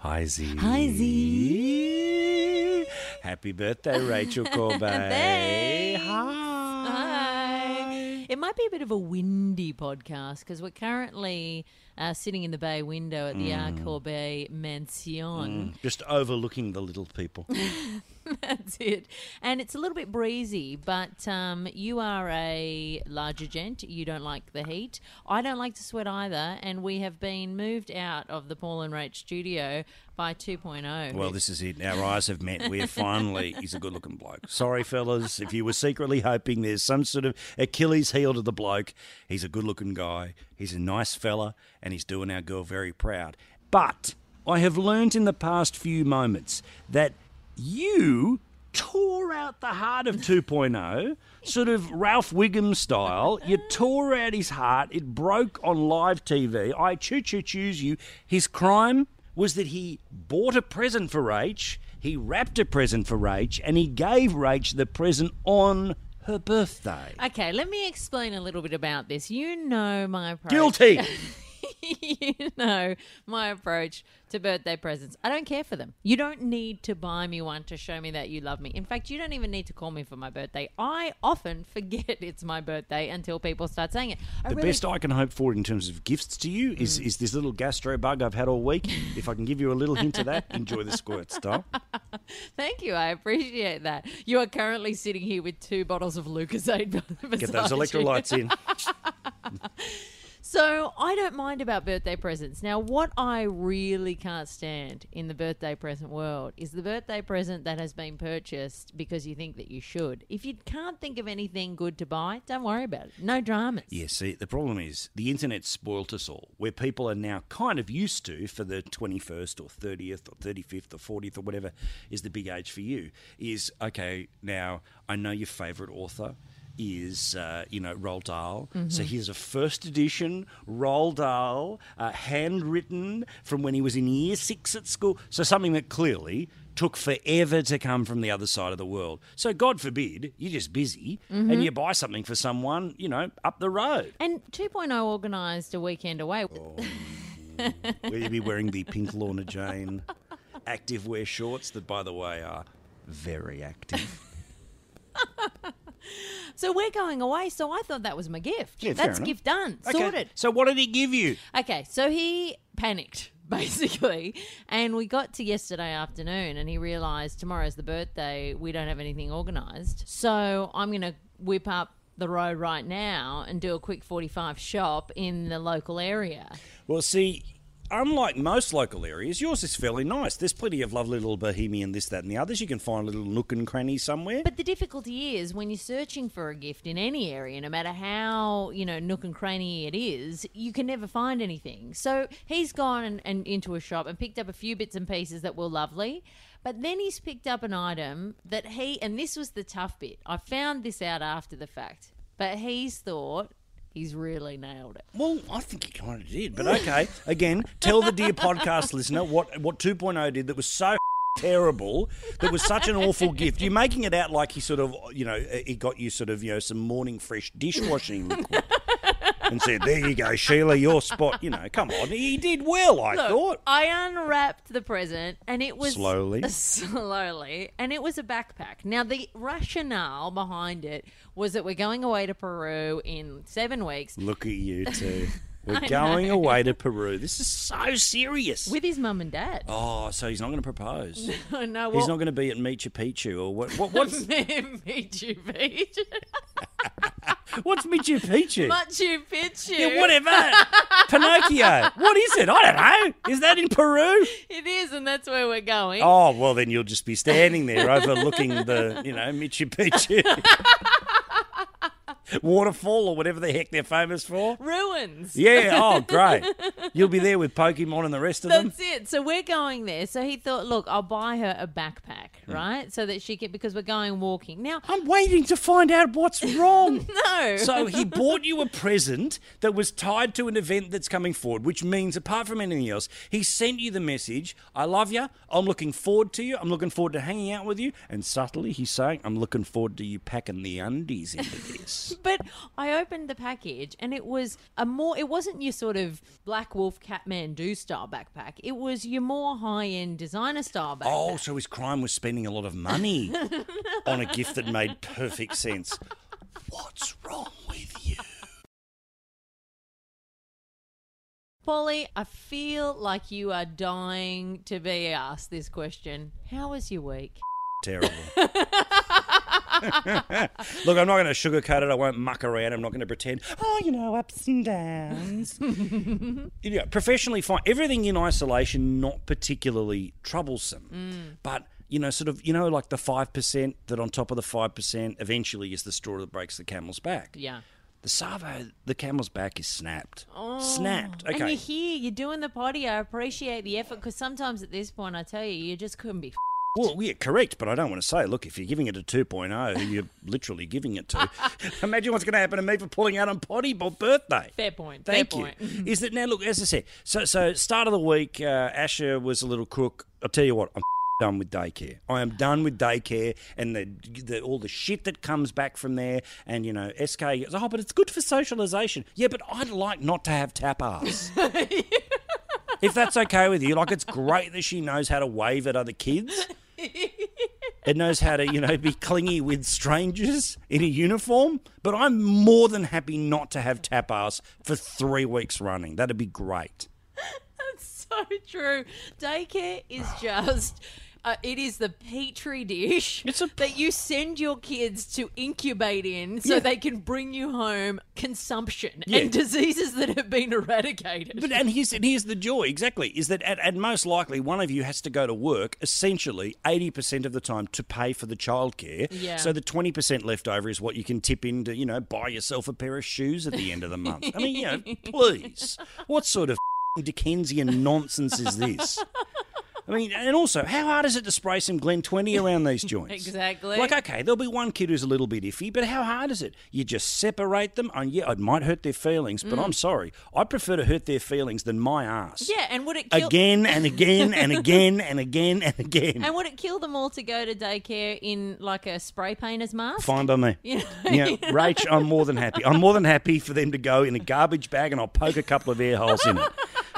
Hi, Z. Hi, Z. Happy birthday, Rachel Corbett. Hi. Hi. It might be a bit of a windy podcast because we're currently uh, sitting in the bay window at the Mm. Arcorbet Mansion. Just overlooking the little people. That's it. And it's a little bit breezy, but um, you are a larger gent. You don't like the heat. I don't like to sweat either. And we have been moved out of the Paul and Rach studio by 2.0. Well, this is it. Our eyes have met. We're finally. He's a good looking bloke. Sorry, fellas, if you were secretly hoping there's some sort of Achilles heel to the bloke. He's a good looking guy. He's a nice fella, and he's doing our girl very proud. But I have learnt in the past few moments that you tore out the heart of 2.0, sort of Ralph Wiggum style. You tore out his heart. It broke on live TV. I choo choo choose you. His crime was that he bought a present for Rach, he wrapped a present for Rach, and he gave Rach the present on her birthday. Okay, let me explain a little bit about this. You know my approach. Guilty. you know my approach to birthday presents. I don't care for them. You don't need to buy me one to show me that you love me. In fact, you don't even need to call me for my birthday. I often forget it's my birthday until people start saying it. I The really best I can hope for in terms of gifts to you is, mm. is this little gastro bug I've had all week. If I can give you a little hint of that, enjoy the squirt style. Thank you. I appreciate that. You are currently sitting here with two bottles of Lucozade. Get those electrolytes in. So I don't mind about birthday presents. Now, what I really can't stand in the birthday present world is the birthday present that has been purchased because you think that you should. If you can't think of anything good to buy, don't worry about it. No dramas. Yeah, see, the problem is the internet spoilt us all, where people are now kind of used to for the 21st or 30th or 35th or 40th or whatever is the big age for you, is okay, now I know your favourite author. Is uh, you know Roald Dahl? So here's a first edition Roald Dahl, uh, handwritten from when he was in year six at school. So something that clearly took forever to come from the other side of the world. So God forbid you're just busy and you buy something for someone you know up the road. And 2.0 organised a weekend away. Will you be wearing the pink Lorna Jane active wear shorts that, by the way, are very active? So we're going away. So I thought that was my gift. Yeah, fair That's enough. gift done. Okay, Sorted. So what did he give you? Okay, so he panicked basically, and we got to yesterday afternoon, and he realised tomorrow's the birthday. We don't have anything organised, so I'm gonna whip up the road right now and do a quick 45 shop in the local area. Well, see, unlike most local areas, yours is fairly nice. There's plenty of lovely little bohemian this, that, and the others. You can find a little nook and cranny somewhere. But the difficulty is when you're searching for a gift in any area, no matter how, you know, nook and cranny it is, you can never find anything. So he's gone and, and into a shop and picked up a few bits and pieces that were lovely. But then he's picked up an item that he, and this was the tough bit. I found this out after the fact, but he's thought he's really nailed it. Well, I think he kind of did, but okay. Again, tell the dear podcast listener what what 2.0 did that was so terrible, that was such an awful gift. You're making it out like he sort of, you know, he got you sort of, you know, some morning fresh dishwashing liquid. And said, "There you go, Sheila, your spot." You know, come on, he did well. I Look, thought. I unwrapped the present and it was Slowly. slowly, and it was a backpack. Now the rationale behind it was that we're going away to Peru in seven weeks Look at you two. We're I going know. away to Peru. This is so serious. with his mum and dad. oh, so he's not going to propose. I know. He's not going to be at Michu Picchu or what? what what's Machu Picchu. What's Michu Picchu? Machu Picchu. Yeah, whatever. Pinocchio. What is it? I don't know. Is that in Peru? It is, and that's where we're going. Oh, well, then you'll just be standing there overlooking the, you know, Michu Picchu. Waterfall or whatever the heck they're famous for. Ruins. Yeah, oh, great. You'll be there with Pokemon and the rest of them. That's it. So we're going there. So he thought, look, I'll buy her a backpack, Hmm. right? So that she can, because we're going walking. Now, I'm waiting to find out what's wrong. no. So he bought you a present that was tied to an event that's coming forward, which means, apart from anything else, he sent you the message I love you. I'm looking forward to you. I'm looking forward to hanging out with you. And subtly, he's saying, I'm looking forward to you packing the undies into this. but I opened the package and it was a more. It wasn't your sort of Black Wolf Kathmandu style backpack. It was your more high end designer style backpack. Oh, so his crime was spending a lot of money on a gift that made perfect sense. What's wrong with you? Polly, I feel like you are dying to be asked this question. How was your week? Terrible. Look, I'm not going to sugarcoat it. I won't muck around. I'm not going to pretend, oh, you know, ups and downs. you know, professionally fine. Everything in isolation, not particularly troublesome. Mm. But, you know, sort of, you know, like the 5% that on top of the 5% eventually is the straw that breaks the camel's back. Yeah. The Savo, the camel's back is snapped. Oh, snapped. And Okay. you're here, you're doing the potty. I appreciate the effort because sometimes at this point, I tell you, you just couldn't be. Well, yeah, correct, but I don't want to say, look, if you're giving it a 2.0, who you're literally giving it to, imagine what's going to happen to me for pulling out on potty by birthday. Fair point. Thank fair you. point. Is that now, look, as I said, so, so start of the week, uh, Asher was a little crook. I'll tell you what, I'm done with daycare. I am done with daycare and the, the all the shit that comes back from there. And, you know, SK goes, oh, but it's good for socialisation. Yeah, but I'd like not to have tap ass. if that's okay with you, like it's great that she knows how to wave at other kids. It knows how to, you know, be clingy with strangers in a uniform. But I'm more than happy not to have tap ass for three weeks running. That'd be great. That's so true. Daycare is just. Uh, it is the petri dish It's a- that you send your kids to incubate in so Yeah. they can bring you home consumption Yeah. and diseases that have been eradicated. But and here's and here's the joy exactly is that at, at most likely one of you has to go to work essentially eighty percent of the time to pay for the childcare. Yeah. So the twenty percent left over is what you can tip in to you know buy yourself a pair of shoes at the end of the month. I mean you know please what sort of Dickensian nonsense is this? I mean, and also, how hard is it to spray some Glen 20 around these joints? Exactly. Like, okay, there'll be one kid who's a little bit iffy, but how hard is it? You just separate them, and yeah, it might hurt their feelings, but I'm mm. sorry. I prefer to hurt their feelings than my ass. yeah, and would it kill Again and again and again and again and again. And would it kill them all to go to daycare in like a spray painter's mask? Fine by me. You know? Yeah, Rach, I'm more than happy. I'm more than happy for them to go in a garbage bag and I'll poke a couple of air holes in it.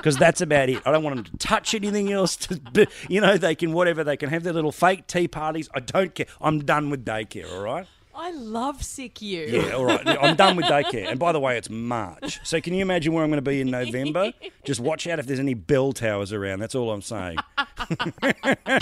Because that's about it. I don't want them to touch anything else. To, you know, they can, whatever, they can have their little fake tea parties. I don't care. I'm done with daycare, all right? I love sick you. Yeah, all right. I'm done with daycare. And by the way, it's March. So can you imagine where I'm going to be in November? Just watch out if there's any bell towers around. That's all I'm saying.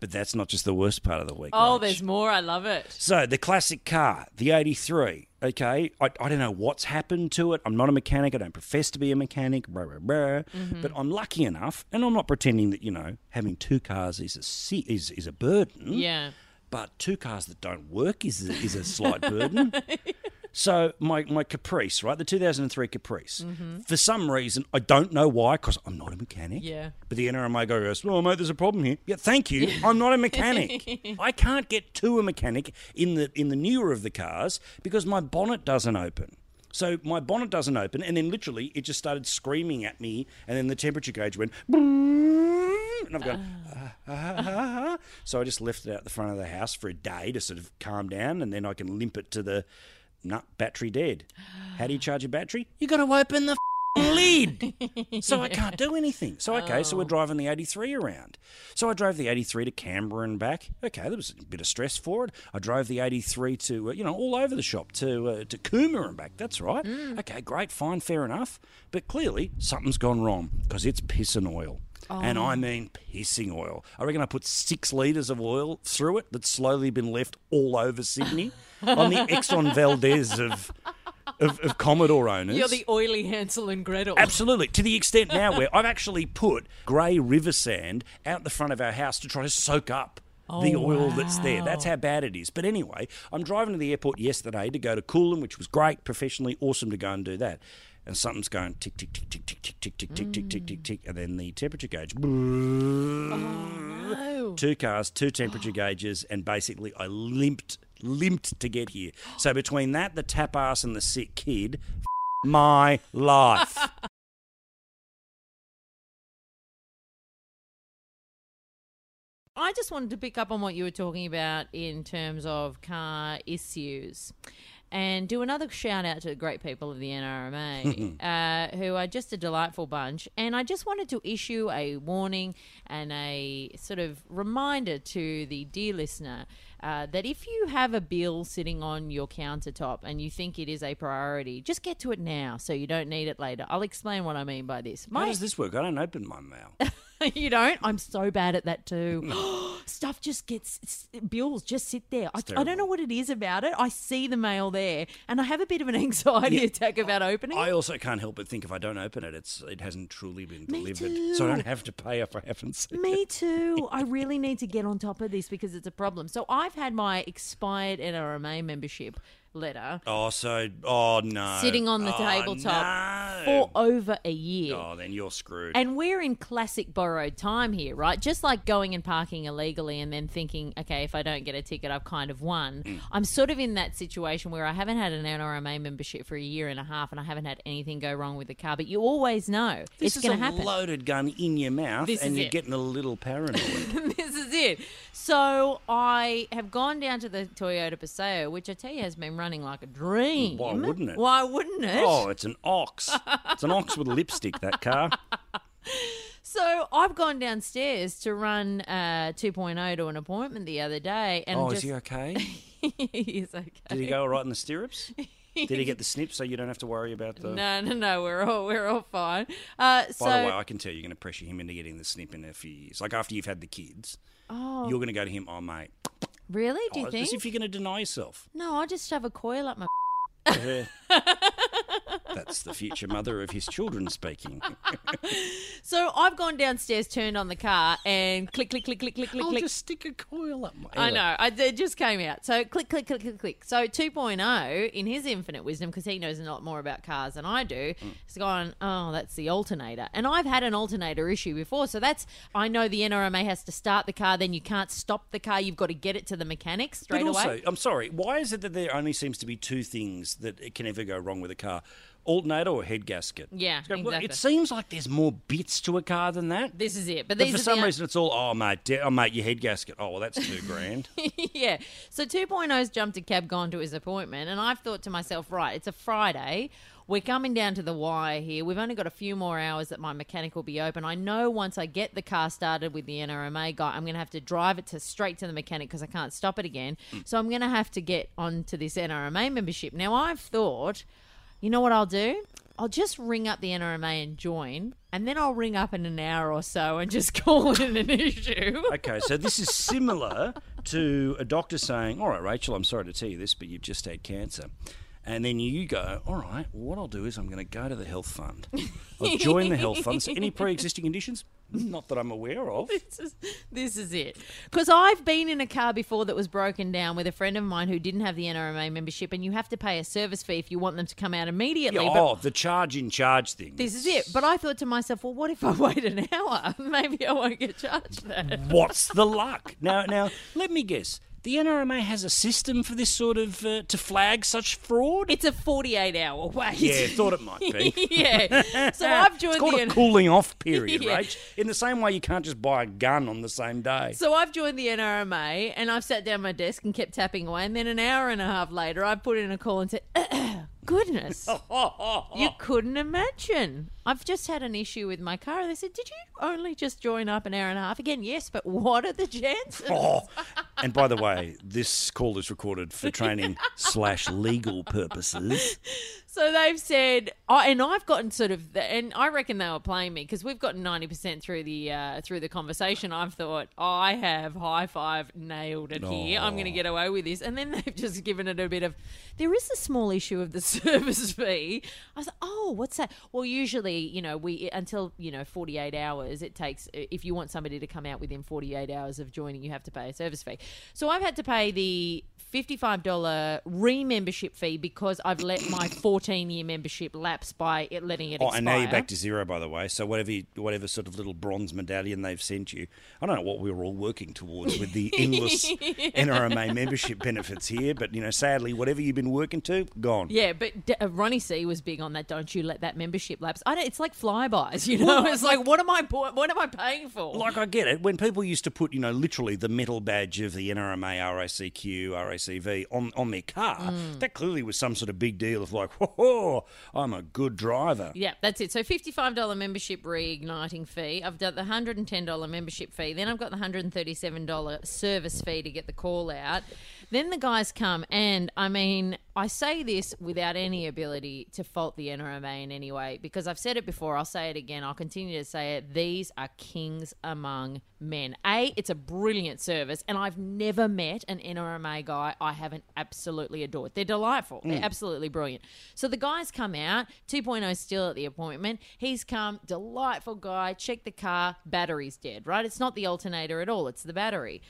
but that's not just the worst part of the week. Oh, Rach. there's more. I love it. So the classic car, the 83. Okay, I, I don't know what's happened to it. I'm not a mechanic. I don't profess to be a mechanic. Blah, blah, blah. But I'm lucky enough, and I'm not pretending that you know having two cars is a is is a burden. Yeah. But two cars that don't work is is a slight burden. So my, my Caprice, right, the 2003 Caprice, for some reason I don't know why, because I'm not a mechanic. Yeah. But the NRMA guy goes, "Well, mate, there's a problem here." Yeah, thank you. I'm not a mechanic. I can't get to a mechanic in the in the newer of the cars because my bonnet doesn't open. So my bonnet doesn't open, and then literally it just started screaming at me, and then the temperature gauge went, and I've gone. "Ah, ah, ah, ah." So I just left it out the front of the house for a day to sort of calm down, and then I can limp it to the nut battery dead. How do you charge a battery? You got to open the lid. So I can't do anything. So okay, so we're driving the 83 around. So I drove the 83 to Canberra and back. Okay, there was a bit of stress for it. I drove the 83 to uh, you know all over the shop to uh, to Cooma and back. That's right. Okay, great, fine, fair enough. But clearly something's gone wrong because it's piss and oil. And I oh. mean pissing oil. I reckon I put six litres of oil through it that's slowly been left all over Sydney. I'm the Exxon Valdez of, of, of Commodore owners. You're the oily Hansel and Gretel. Absolutely. To the extent now where I've actually put grey river sand out the front of our house to try to soak up oh, the oil that's there. That's how bad it is. But anyway, I'm driving to the airport yesterday to go to Coolum, which was great, professionally awesome to go and do that. And something's going tick, tick, tick, tick, tick, tick, tick, tick, tick, tick, tick, tick, tick, and then the temperature gauge. Two cars, two temperature gauges, and basically I limped, limped to get here. So between that, the tap ass, and the sick kid, my life. I just wanted to pick up on what you were talking about in terms of car issues. And do another shout out to the great people of the NRMA, uh, who are just a delightful bunch. And I just wanted to issue a warning and a sort of reminder to the dear listener uh, that if you have a bill sitting on your countertop and you think it is a priority, just get to it now so you don't need it later. I'll explain what I mean by this. How does this work? I don't open my mail. you don't? I'm so bad at that too. Stuff just gets bills just sit there. I, I don't know what it is about it. I see the mail there, and I have a bit of an anxiety attack about opening. I also can't help but think if I don't open it, it's it hasn't truly been Me delivered, so I don't have to pay if I haven't seen. Me too. I really need to get on top of this because it's a problem. So I've had my expired NRMA membership letter Oh, so oh no, sitting on the Oh, tabletop no. for over a year. Oh, then you're screwed. And we're in classic borrowed time here, right? Just like going and parking illegally and then thinking, okay, if I don't get a ticket, I've kind of won. Mm. I'm sort of in that situation where I haven't had an NRMA membership for a year and a half and I haven't had anything go wrong with the car. But you always know this it's is going to happen. loaded gun in your mouth, This and is you're it. getting a little paranoid. this is it. So I have gone down to the Toyota Paseo, which I tell you has been running like a dream. Why wouldn't it? Why wouldn't it? oh, it's an ox. It's an ox with lipstick. That car. So I've gone downstairs to run uh, 2.0 to an appointment the other day, and Oh, just is he okay? he's okay. Did he go all right in the stirrups? Did he get the snip so you don't have to worry about the? No, no, no. We're all we're all fine. Uh, so By the way, I can tell you're going to pressure him into getting the snip in a few years. Like after you've had the kids, oh, you're going to go to him. Oh, mate. really? Do you Oh, think? as if you're going to deny yourself. No, I just shove a coil up my. That's the future mother of his children speaking. So I've gone downstairs, turned on the car, and click, click, click, click, click, click, I'll click. just stick a coil up my. I know. I, it just came out. So click, click, click, click, click. So 2.0, in his infinite wisdom, because he knows a lot more about cars than I do, Mm. has gone, oh, that's the alternator. And I've had an alternator issue before. So that's, I know the NRMA has to start the car, then you can't stop the car. You've got to get it to the mechanic straight But also, away. I'm sorry. Why is it that there only seems to be two things that it can ever go wrong with a car? Alternator or head gasket? Yeah, It's well, exactly. It seems like there's more bits to a car than that. This is it. But But these for are some the, reason, it's all, oh, mate, de- oh, mate, your head gasket. Oh, well, that's two grand. yeah. So 2.0's jumped a cab, gone to his appointment, and I've thought to myself, right, it's a Friday. We're coming down to the wire here. We've only got a few more hours that my mechanic will be open. I know once I get the car started with the NRMA guy, I'm going to have to drive it to straight to the mechanic because I can't stop it again. Mm. So I'm going to have to get onto this NRMA membership. Now I've thought, you know what I'll do? I'll just ring up the NRMA and join, and then I'll ring up in an hour or so and just call it an issue. Okay, so this is similar to a doctor saying, "All right, Rachel, I'm sorry to tell you this, but you've just had cancer." And then you go, all right, well, what I'll do is I'm going to go to the health fund. I'll join the health fund. So any pre existing conditions? Not that I'm aware of. this is, this is it. Because I've been in a car before that was broken down with a friend of mine who didn't have the NRMA membership, and you have to pay a service fee if you want them to come out immediately. Yeah, oh, the charge in charge thing. this is it. But I thought to myself, well, what if I wait an hour? Maybe I won't get charged that. What's the luck? Now, now, let me guess. The NRMA has a system for this sort of uh, to flag such fraud. It's a 48 hour wait. yeah, thought it might be. yeah. So I've joined the NAT It's called the. a cooling off period, Yeah. Rach. In the same way, you can't just buy a gun on the same day. So I've joined the NRMA and I've sat down at my desk and kept tapping away. And then an hour and a half later, I put in a call and said, "Goodness, you couldn't imagine. I've just had an issue with my car." They said, "Did you only just join up an hour and a half again?" Yes, but what are the chances? Oh, and by the way, this call is recorded for training slash legal purposes. So they've said, oh, and I've gotten sort of, and I reckon they were playing me because we've gotten ninety percent through the uh, through the conversation. I've thought I have high five nailed it here. I'm going to get away with this, and then they've just given it a bit of. There is a small issue of the service fee. I was like, oh, what's that? Well, usually, you know, we until you know 48 hours. It takes if you want somebody to come out within 48 hours of joining, you have to pay a service fee. So I've had to pay the $55 re-membership fee because I've let my 14-year membership lapse by it letting it Oh, expire. and now you're back to zero, by the way. So whatever, you, whatever sort of little bronze medallion they've sent you, I don't know what we were all working towards with the endless NRMA membership benefits here, but you know, sadly, whatever you've been working to, gone. Yeah, but D- uh, Ronnie C was big on that. Don't you let that membership lapse? I don't. It's like Flybuys, you know. it's like, what am I? What am I paying for? Like I get it. When people used to put, you know, literally the metal badge of the NRMA, RACQ, RACV on, on their car, Mm. that clearly was some sort of big deal of like, whoa, I'm a good driver. Yeah, that's it. So fifty-five dollar membership reigniting fee. I've got the hundred and ten dollar membership fee. Then I've got the hundred and thirty-seven dollar service fee to get the call out. Then the guys come, and I mean, I say this without any ability to fault the NRMA in any way because I've said it before. I'll say it again. I'll continue to say it. These are kings among men. A, it's a brilliant service, and I've never met an NRMA guy I haven't absolutely adored. They're delightful. They're mm. absolutely brilliant. So the guys come out, 2.0 still at the appointment. He's come, delightful guy. Check the car, battery's dead, right? It's not the alternator at all, it's the battery.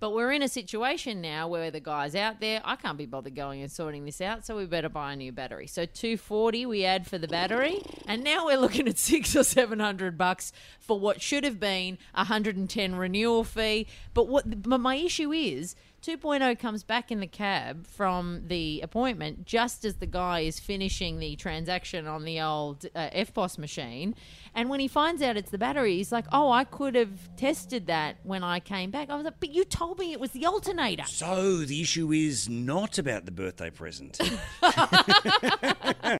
But we're in a situation now where the guy's out there. I can't be bothered going and sorting this out, so we better buy a new battery. So two forty we add for the battery, and now we're looking at six or seven hundred bucks for what should have been a hundred and ten renewal fee. But what? But my issue is. 2.0 comes back in the cab from the appointment just as the guy is finishing the transaction on the old uh, EFTPOS machine. And when he finds out it's the battery, he's like, Oh, I could have tested that when I came back. I was like, But you told me it was the alternator. So the issue is not about the birthday present.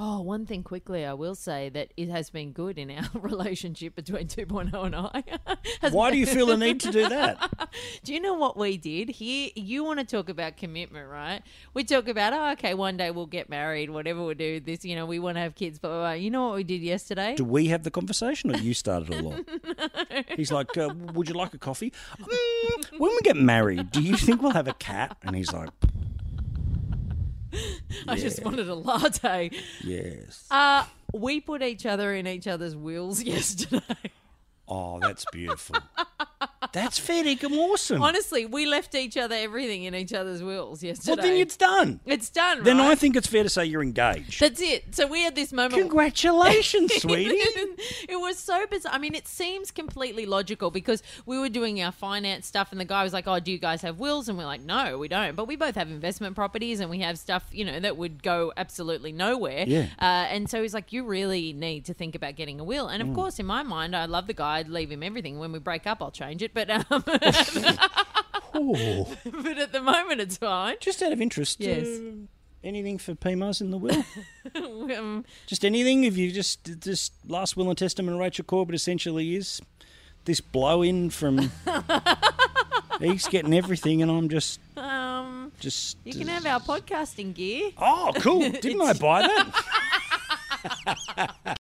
Oh, one thing quickly, I will say that it has been good in our relationship between 2.0 and I. Why do you feel the need to do that? Do you know what we did here? You want to talk about commitment, right? We talk about, oh, okay, one day we'll get married, whatever we'll do. This, you know, we want to have kids, blah, blah, blah. You know what we did yesterday? Do we have the conversation or you started it all off? He's like, uh, Would you like a coffee? "Mm, when we get married, do you think we'll have a cat? And he's like, I just wanted a latte. Yes. Uh, we put each other in each other's wheels yesterday. Oh, that's beautiful. That's fair dinkum awesome. Honestly, we left each other everything in each other's wills yesterday. well, then it's done. it's done, Then right? I think it's fair to say you're engaged. That's it. So we had this moment. Congratulations, sweetie. it was so bizarre. I mean, it seems completely logical because we were doing our finance stuff, and the guy was like, "Oh, do you guys have wills?" And we're like, "No, we don't." But we both have investment properties, and we have stuff, you know, that would go absolutely nowhere. Yeah. Uh, and so he's like, "You really need to think about getting a will." And of course, in my mind, I love the guy. I'd leave him everything. When we break up, I'll change it. But um, but at the moment, it's fine. Just out of interest, Yes. uh, anything for PMAs in the will? Um, just anything? If you just just last will and testament Rachel Corbett essentially is this blow in from he's getting everything, and I'm just um, just. you can have our podcasting gear. Oh, cool! Didn't I buy that?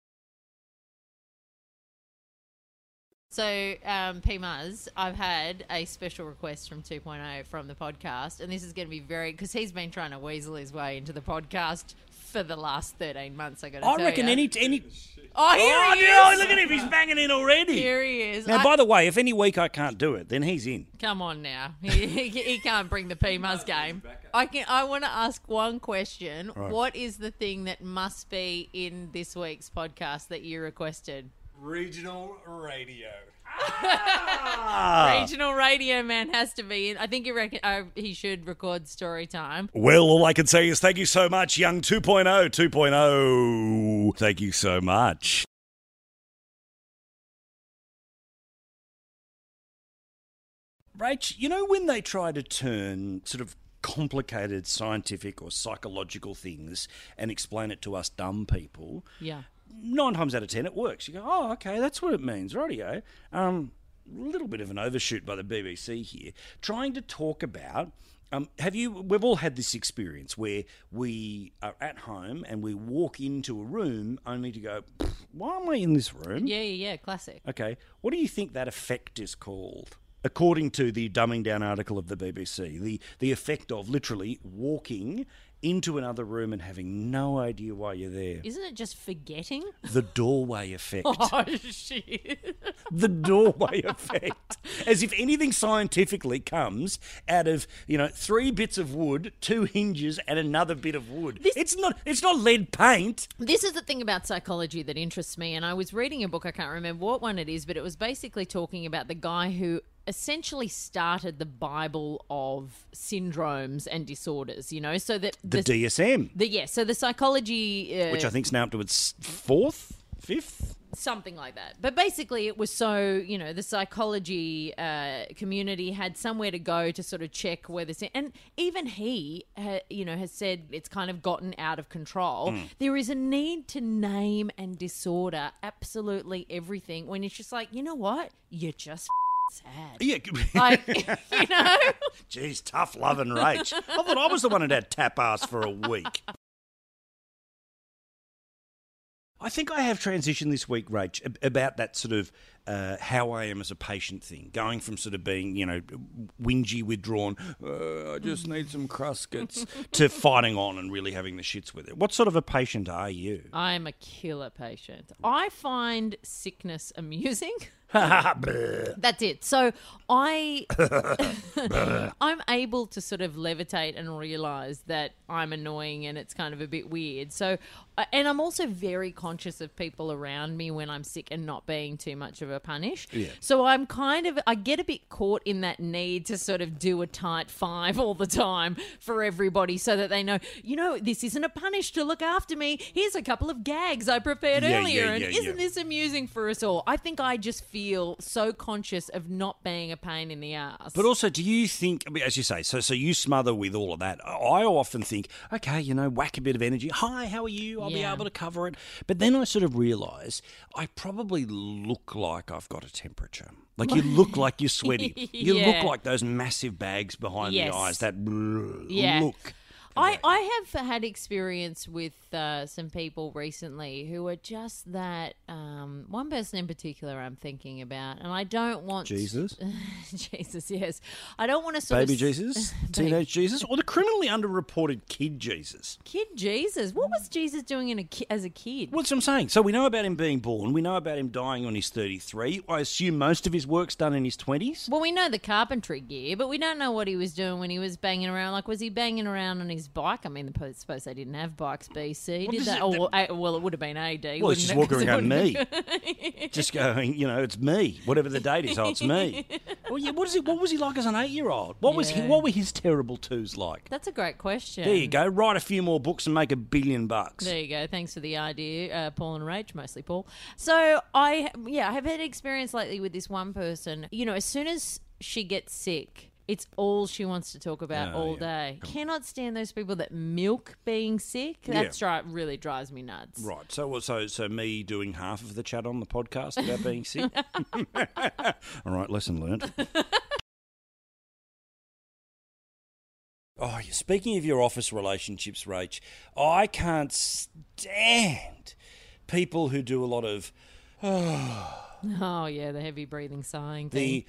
So, um, PMAs, I've had a special request from 2.0 from the podcast, and this is going to be very because he's been trying to weasel his way into the podcast for the last 13 months. I got to I tell reckon ya. any any. Oh, here oh, he no, is! look at him! He's banging in already. Here he is. Now, I- by the way, if any week I can't do it, then he's in. Come on now, he, he, he can't bring the PMAs game. I can. I want to ask one question. Right. What is the thing that must be in this week's podcast that you requested? Regional radio. Ah. Regional radio man has to be in. I think you reckon uh, he should record story time. Well, all I can say is thank you so much, young 2.0, 2.0. Thank you so much. Rach, you know when they try to turn sort of complicated scientific or psychological things and explain it to us dumb people, Yeah. Nine times out of ten it works. You go, oh, okay, that's what it means, rightio. Um, a little bit of an overshoot by the BBC here, trying to talk about. Um, have you? We've all had this experience where we are at home and we walk into a room only to go, "Why am I in this room?" Yeah, yeah, yeah. Classic. Okay, what do you think that effect is called? According to the dumbing down article of the BBC, the, the effect of literally walking into another room and having no idea why you're there. Isn't it just forgetting? The doorway effect. Oh shit! the doorway effect. As if anything scientifically comes out of, you know, three bits of wood, two hinges, and another bit of wood. it's not it's not lead paint. This is the thing about psychology that interests me, and I was reading a book. I can't remember what one it is, but it was basically talking about the guy who essentially started the Bible of syndromes and disorders. You know, so that The DSM, the yeah, so the psychology, uh, which I think's now up to its fourth, fifth. something like that. But basically, it was so you know the psychology uh, community had somewhere to go to sort of check whether, and even he, ha, you know, has said it's kind of gotten out of control. There is a need to name and disorder absolutely everything when it's just like you know what, you're just sad. Yeah, Like you know, geez, tough love and rage. I thought I was the one that had tap ass for a week. I think I have transitioned this week, Rach, about that sort of uh, how I am as a patient thing, going from sort of being, you know, whingy, withdrawn, uh, I just need some Cruskits, to fighting on and really having the shits with it. What sort of a patient are you? I'm a killer patient. I find sickness amusing. That's it. So I I'm able to sort of levitate and realize that I'm annoying and it's kind of a bit weird. So and I'm also very conscious of people around me when I'm sick and not being too much of a punish. Yeah. So I'm kind of I get a bit caught in that need to sort of do a tight five all the time for everybody so that they know, you know, this isn't a punish to look after me. Here's a couple of gags I prepared Yeah, earlier yeah, and isn't this amusing for us all? I think I just feel so conscious of not being a pain in the ass. But also, do you think, I mean, as you say, so so you smother with all of that? I often think, okay, you know, whack a bit of energy. Hi, how are you? I'll be able to cover it. But then I sort of realise I probably look like I've got a temperature. Like you look like you're sweaty. You Yeah. look like those massive bags behind Yes. the eyes. That Yeah. I, I have had experience with uh, some people recently who are just that. Um, one person in particular I'm thinking about, and I don't want Jesus, Jesus, yes, I don't want to sort baby of Jesus, teenage Jesus, or the criminally underreported kid Jesus. kid Jesus. What was Jesus doing in a ki- as a kid? What's I'm saying? So we know about him being born. We know about him dying when he's 33. I assume most of his work's done in his 20s. Well, we know the carpentry gear, but we don't know what he was doing when he was banging around. Like, was he banging around on his bike? I mean, I suppose they didn't have bikes BC, Well, did they? Oh, well, it would have been AD. Well, wouldn't just it? walking around me, just going, you know, it's me. Whatever the date is, oh, it's me. Well, yeah. What is it? What was he like as an eight-year-old? What was he? What were his terrible twos like? That's a great question. There you go. Write a few more books and make a billion bucks. There you go. Thanks for the idea, uh, Paul and Rach, mostly Paul. So I, yeah, I have had experience lately with this one person. You know, as soon as she gets sick. It's all she wants to talk about Oh, all yeah. day. Cannot stand those people that milk being sick. Yeah. That's right. Really drives me nuts. Right. So, so, so me doing half of the chat on the podcast about being sick. All right. Lesson learned. Oh, yeah, speaking of your office relationships, Rach, I can't stand people who do a lot of Oh yeah, the heavy breathing, sighing thing. the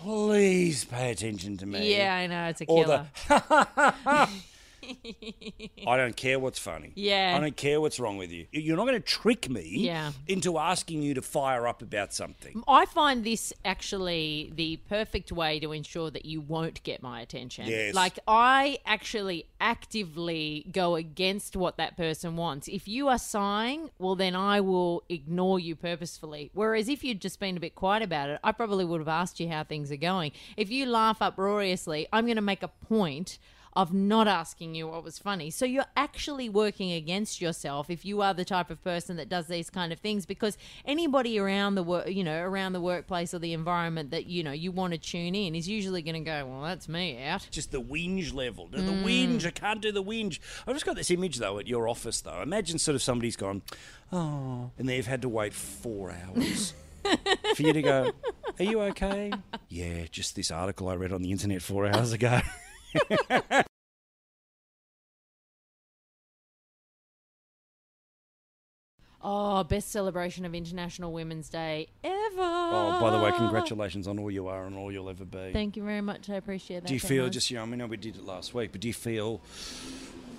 please pay attention to me. yeah, I know it's a Or killer. the I don't care what's funny. Yeah. I don't care what's wrong with you. You're not going to trick me Yeah. into asking you to fire up about something. I find this actually the perfect way to ensure that you won't get my attention. Yes. Like, I actually actively go against what that person wants. If you are sighing, well, then I will ignore you purposefully. Whereas if you'd just been a bit quiet about it, I probably would have asked you how things are going. If you laugh uproariously, I'm going to make a point of not asking you what was funny. So you're actually working against yourself if you are the type of person that does these kind of things because anybody around the work, you know, around the workplace or the environment that you know you want to tune in is usually going to go, "Well, that's me out." Just the whinge level. The, Mm. whinge. I can't do the whinge. I've just got this image, though, at your office, though. Imagine sort of somebody's gone, oh, and they've had to wait four hours. For you to go, are you okay? Yeah, just this article I read on the internet four hours ago. Oh, best celebration of International Women's Day ever. Oh, by the way, congratulations on all you are and all you'll ever be. Thank you very much. I appreciate that. do you so feel much. just, you know, I mean, I know we did it last week, but do you feel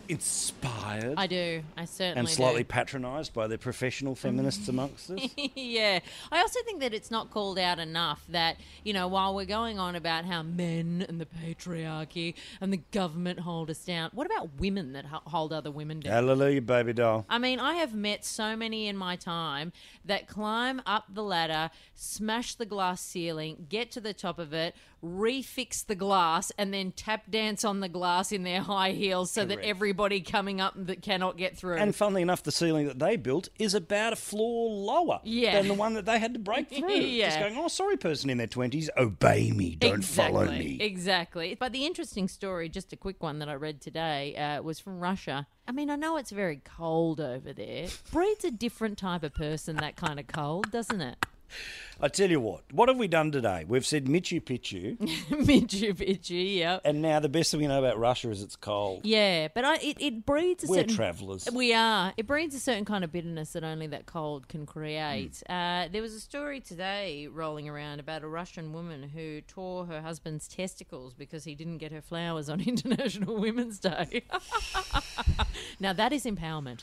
inspired I do. I certainly and slightly do. patronised by the professional feminists amongst us. yeah. I also think that it's not called out enough that, you know, while we're going on about how men and the patriarchy and the government hold us down, what about women that hold other women down? Hallelujah, baby doll. I mean, I have met so many in my time that climb up the ladder, smash the glass ceiling, get to the top of it, refix the glass, and then tap dance on the glass in their high heels so that everybody coming up that cannot get through. And funnily enough, the ceiling that they built is about a floor lower Yeah. than the one that they had to break through. Yeah. Just going, oh, sorry, person in their 20s, obey me, don't follow me. Exactly. But the interesting story, just a quick one that I read today, uh, was from Russia. I mean, I know it's very cold over there. Breeds a different type of person, that kind of cold, doesn't it? I tell you what, what have we done today? We've said Michu Picchu, Mitsubishi, yep. and now the best thing we know about Russia is it's cold. Yeah, but I, it, it breeds a We're certain... travellers. We are. It breeds a certain kind of bitterness that only that cold can create. Hmm. Uh, there was a story today rolling around about a Russian woman who tore her husband's testicles because he didn't get her flowers on International Women's Day. now that is empowerment.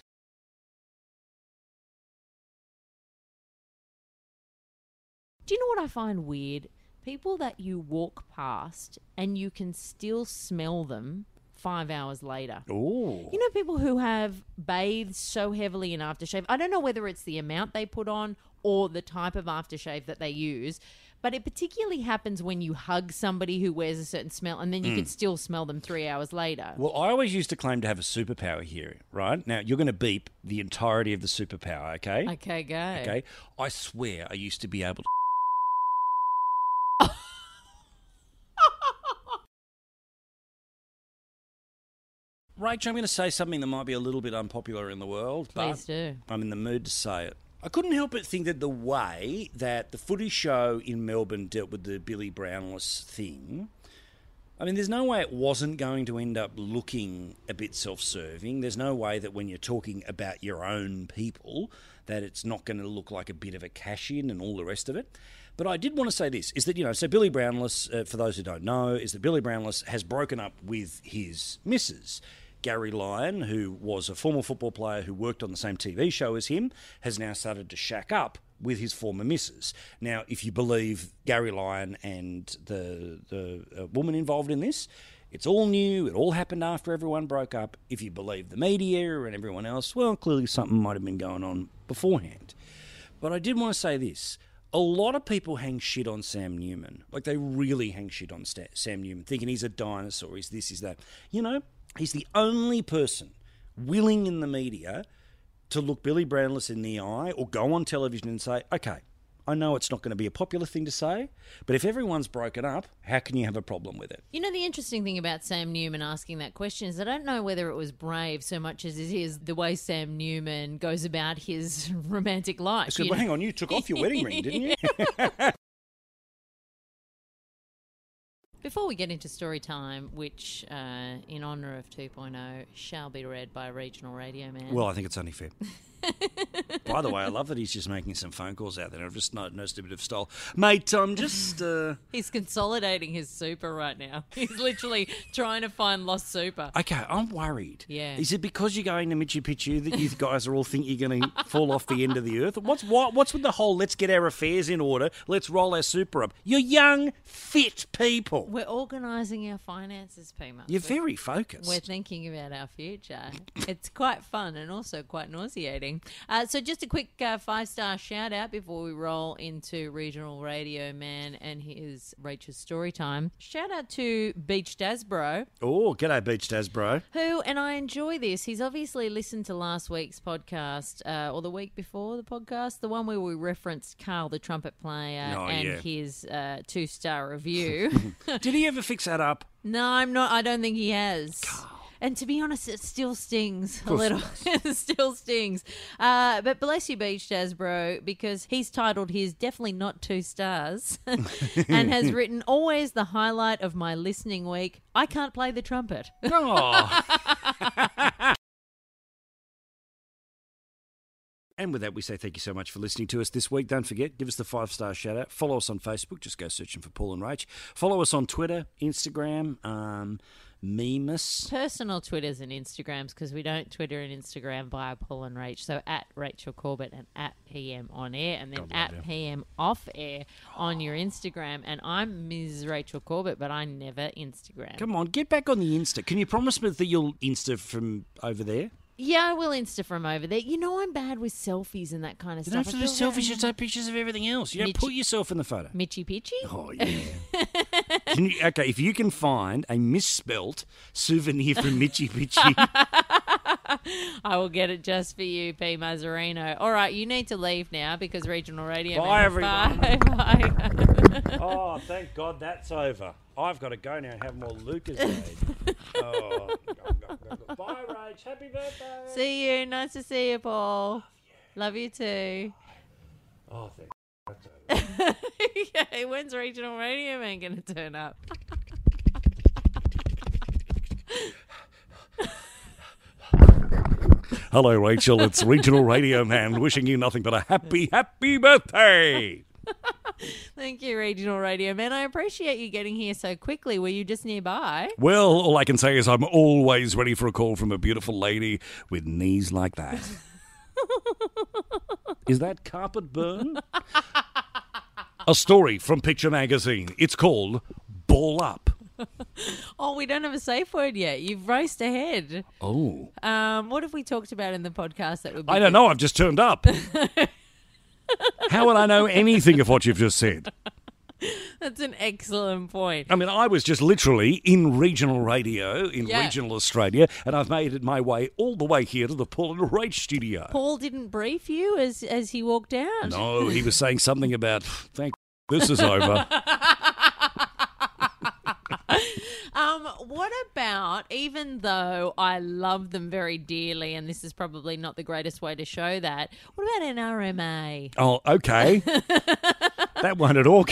Do you know what I find weird? People that you walk past and you can still smell them five hours later. Ooh. You know, people who have bathed so heavily in aftershave. I don't know whether it's the amount they put on or the type of aftershave that they use, but it particularly happens when you hug somebody who wears a certain smell and then you can mm. still smell them three hours later. Well, I always used to claim to have a superpower here, right? Now, you're going to beep the entirety of the superpower, okay? Okay, go. Okay. I swear I used to be able to. Rach, I'm going to say something that might be a little bit unpopular in the world, Please but do. I'm in the mood to say it. I couldn't help but think that the way that the footy show in Melbourne dealt with the Billy Brownless thing, I mean, there's no way it wasn't going to end up looking a bit self-serving. There's no way that when you're talking about your own people, that it's not going to look like a bit of a cash-in and all the rest of it. But I did want to say this: is that you know, so Billy Brownless, uh, for those who don't know, is that Billy Brownless has broken up with his missus. Gary Lyon, who was a former football player who worked on the same TV show as him, has now started to shack up with his former missus. Now, if you believe Gary Lyon and the the uh, woman involved in this, it's all new. It all happened after everyone broke up. If you believe the media and everyone else, well, clearly something might have been going on beforehand. But I did want to say this. A lot of people hang shit on Sam Newman. Like, they really hang shit on Sam Newman, thinking he's a dinosaur, he's this, he's that. You know, he's the only person willing in the media to look Billy Brownless in the eye or go on television and say, okay, I know it's not going to be a popular thing to say, but if everyone's broken up, how can you have a problem with it? You know, the interesting thing about Sam Newman asking that question is I don't know whether it was brave so much as it is the way Sam Newman goes about his romantic life. So, well, hang on, you took off your wedding ring, didn't you? Before we get into story time, which uh, in honour of 2.0 shall be read by a regional radio man. Well, I think it's only fair. By the way, I love that he's just making some phone calls out there. I've just noticed a bit of style. Mate, I'm just. Uh... He's consolidating his super right now. He's literally trying to find lost super. Okay, I'm worried. Yeah. Is it because you're going to Michu Picchu that you guys are all think you're going to fall off the end of the earth? What's what, What's with the whole let's get our affairs in order, let's roll our super up? You're young, fit people. We're organising our finances, Pima. You're We're- very focused. We're thinking about our future. it's quite fun and also quite nauseating. Uh, so, just a quick uh, five star shout out before we roll into regional radio man and his Rachel's story time. Shout out to Beach Dasbro, oh, g'day, Beach Daz, bro. who, and I enjoy this, he's obviously listened to last week's podcast uh, or the week before the podcast, the one where we referenced Carl, the trumpet player, Oh, and yeah. his uh, two star review. Did he ever fix that up? No, I'm not. I don't think he has. And to be honest, it still stings a little. it still stings. Uh, but bless you, Beach Jazz Bro, because he's titled his Definitely Not Two Stars and has written, Always the highlight of my listening week. I can't play the trumpet. Oh. And with that, we say thank you so much for listening to us this week. Don't forget, give us the five star shout out. Follow us on Facebook. Just go searching for Paul and Rach. Follow us on Twitter, Instagram. Um, Memus. Personal Twitters and Instagrams because we don't Twitter and Instagram via Paul and Rach. So at Rachel Corbett and at PM on air and then at PM off air on your Instagram. And I'm Ms. Rachel Corbett, but I never Instagram. Come on, get back on the Insta. Can you promise me that you'll Insta from over there? Yeah, I will Insta from over there. You know, I'm bad with selfies and that kind of You don't stuff. have to I do selfies, very- you take pictures of everything else. You don't Mitch- put yourself in the photo. Mitchy Pitchy? Oh yeah. can you, okay, if you can find a misspelt souvenir from Mitchy Pitchy, I will get it just for you, P. Mazzarino. All right, you need to leave now because regional radio. Bye, man- everyone. Bye. Bye. oh, thank God that's over. I've got to go now and have more Lucas made. oh, go, go, go, go. bye, Rach. Happy birthday. see you. Nice to see you, Paul. Love you too. Oh, thank that's okay, when's regional radio man going to turn up? Hello, Rachel. It's Regional Radio Man wishing you nothing but a happy, happy birthday. Thank you, regional radio man. I appreciate you getting here so quickly. Were you just nearby? Well, all I can say is I'm always ready for a call from a beautiful lady with knees like that. is that carpet burn? a story from Picture Magazine. It's called Ball Up. Oh, we don't have a safe word yet. You've raced ahead. Oh. Um, what have we talked about in the podcast that would be I don't know. I've just turned up. How will I know anything of what you've just said? That's an excellent point. I mean, I was just literally in regional radio in Yeah. regional Australia, and I've made it my way all the way here to the Paul and Rach studio. Paul didn't brief you as as he walked out. No, he was saying something about, thank this is over. Um, what about even though I love them very dearly, and this is probably not the greatest way to show that? What about NRMA? Oh, okay. that won't at all.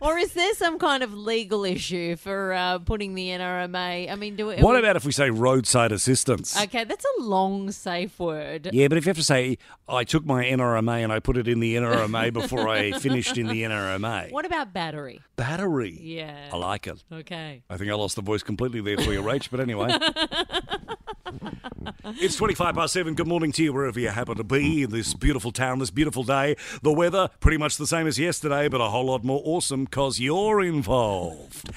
or is there some kind of legal issue for uh, putting the NRMA? I mean, do it? what about if we say roadside assistance? Okay, that's a long, safe word. yeah, but if you have to say, I took my NRMA and I put it in the NRMA before I finished in the NRMA. What about battery? Battery. Yeah. I like it. Okay. I think I lost the voice completely there for you, Rach, but anyway. it's 25 past 7. Good morning to you, wherever you happen to be in this beautiful town, this beautiful day. The weather, pretty much the same as yesterday, but a whole lot more awesome because you're involved.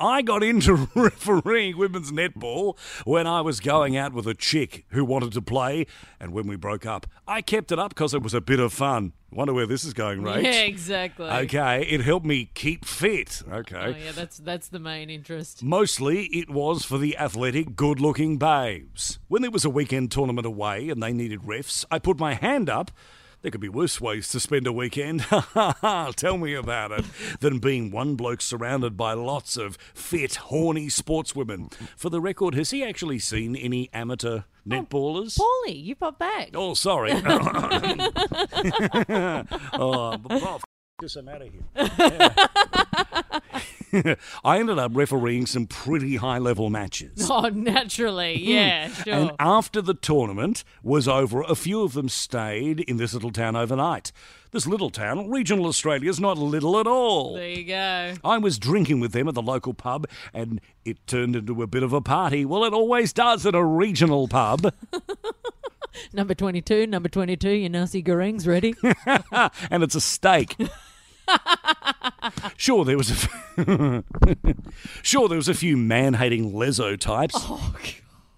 I got into refereeing women's netball when I was going out with a chick who wanted to play, and when we broke up, I kept it up because it was a bit of fun. Wonder where this is going, right? Yeah, exactly. Okay, it helped me keep fit. Okay. Oh yeah, that's that's the main interest. Mostly it was for the athletic, good looking babes. When there was a weekend tournament away and they needed refs, I put my hand up. There could be worse ways to spend a weekend. Tell me about it. Than being one bloke surrounded by lots of fit, horny sportswomen. For the record, has he actually seen any amateur oh, netballers? Paulie, you pop back. Oh, sorry. oh, oh, f- this, I'm out of here. Yeah. I ended up refereeing some pretty high level matches. Oh, naturally, hmm. yeah, sure. And after the tournament was over, a few of them stayed in this little town overnight. This little town, regional Australia's not little at all. there you go. I was drinking with them at the local pub, and it turned into a bit of a party. Well, it always does at a regional pub. Number twenty-two, number twenty-two. Your nasi goreng's ready. and it's a steak. sure, there was a f- sure there was a few man-hating lezo types. Oh,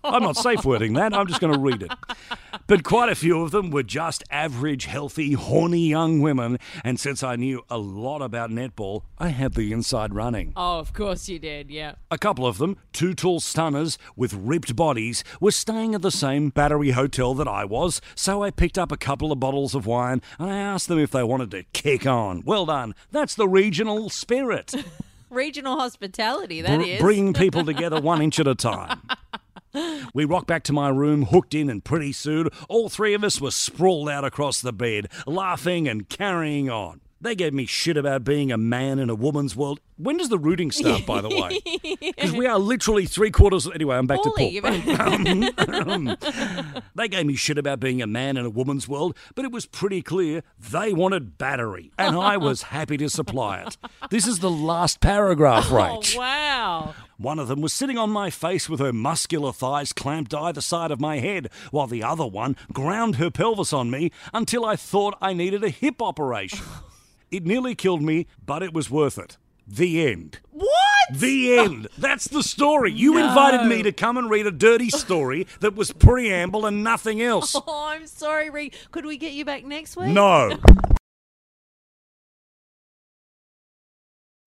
I'm not safe wording that. I'm just going to read it. But quite a few of them were just average, healthy, horny young women. And since I knew a lot about netball, I had the inside running. oh, of course you did. Yeah. A couple of them, two tall stunners with ripped bodies, were staying at the same Battery Hotel that I was, so I picked up a couple of bottles of wine and I asked them if they wanted to kick on. Well done. That's the regional spirit. Regional hospitality. That Br- is. bringing people together one inch at a time. We rocked back to my room, hooked in, and pretty soon all three of us were sprawled out across the bed, laughing and carrying on. They gave me shit about being a man in a woman's world. When does the rooting start, by the way? Because we are literally three quarters. Anyway, I'm back to Paul. they gave me shit about being a man in a woman's world, but it was pretty clear they wanted battery, and I was happy to supply it. This is the last paragraph, right? Oh wow. One of them was sitting on my face with her muscular thighs clamped either side of my head, while the other one ground her pelvis on me until I thought I needed a hip operation. it nearly killed me, but it was worth it. The end. What? The end. That's the story. You invited me to come and read a dirty story that was preamble and nothing else. Oh, I'm sorry, Rick. Could we get you back next week? No.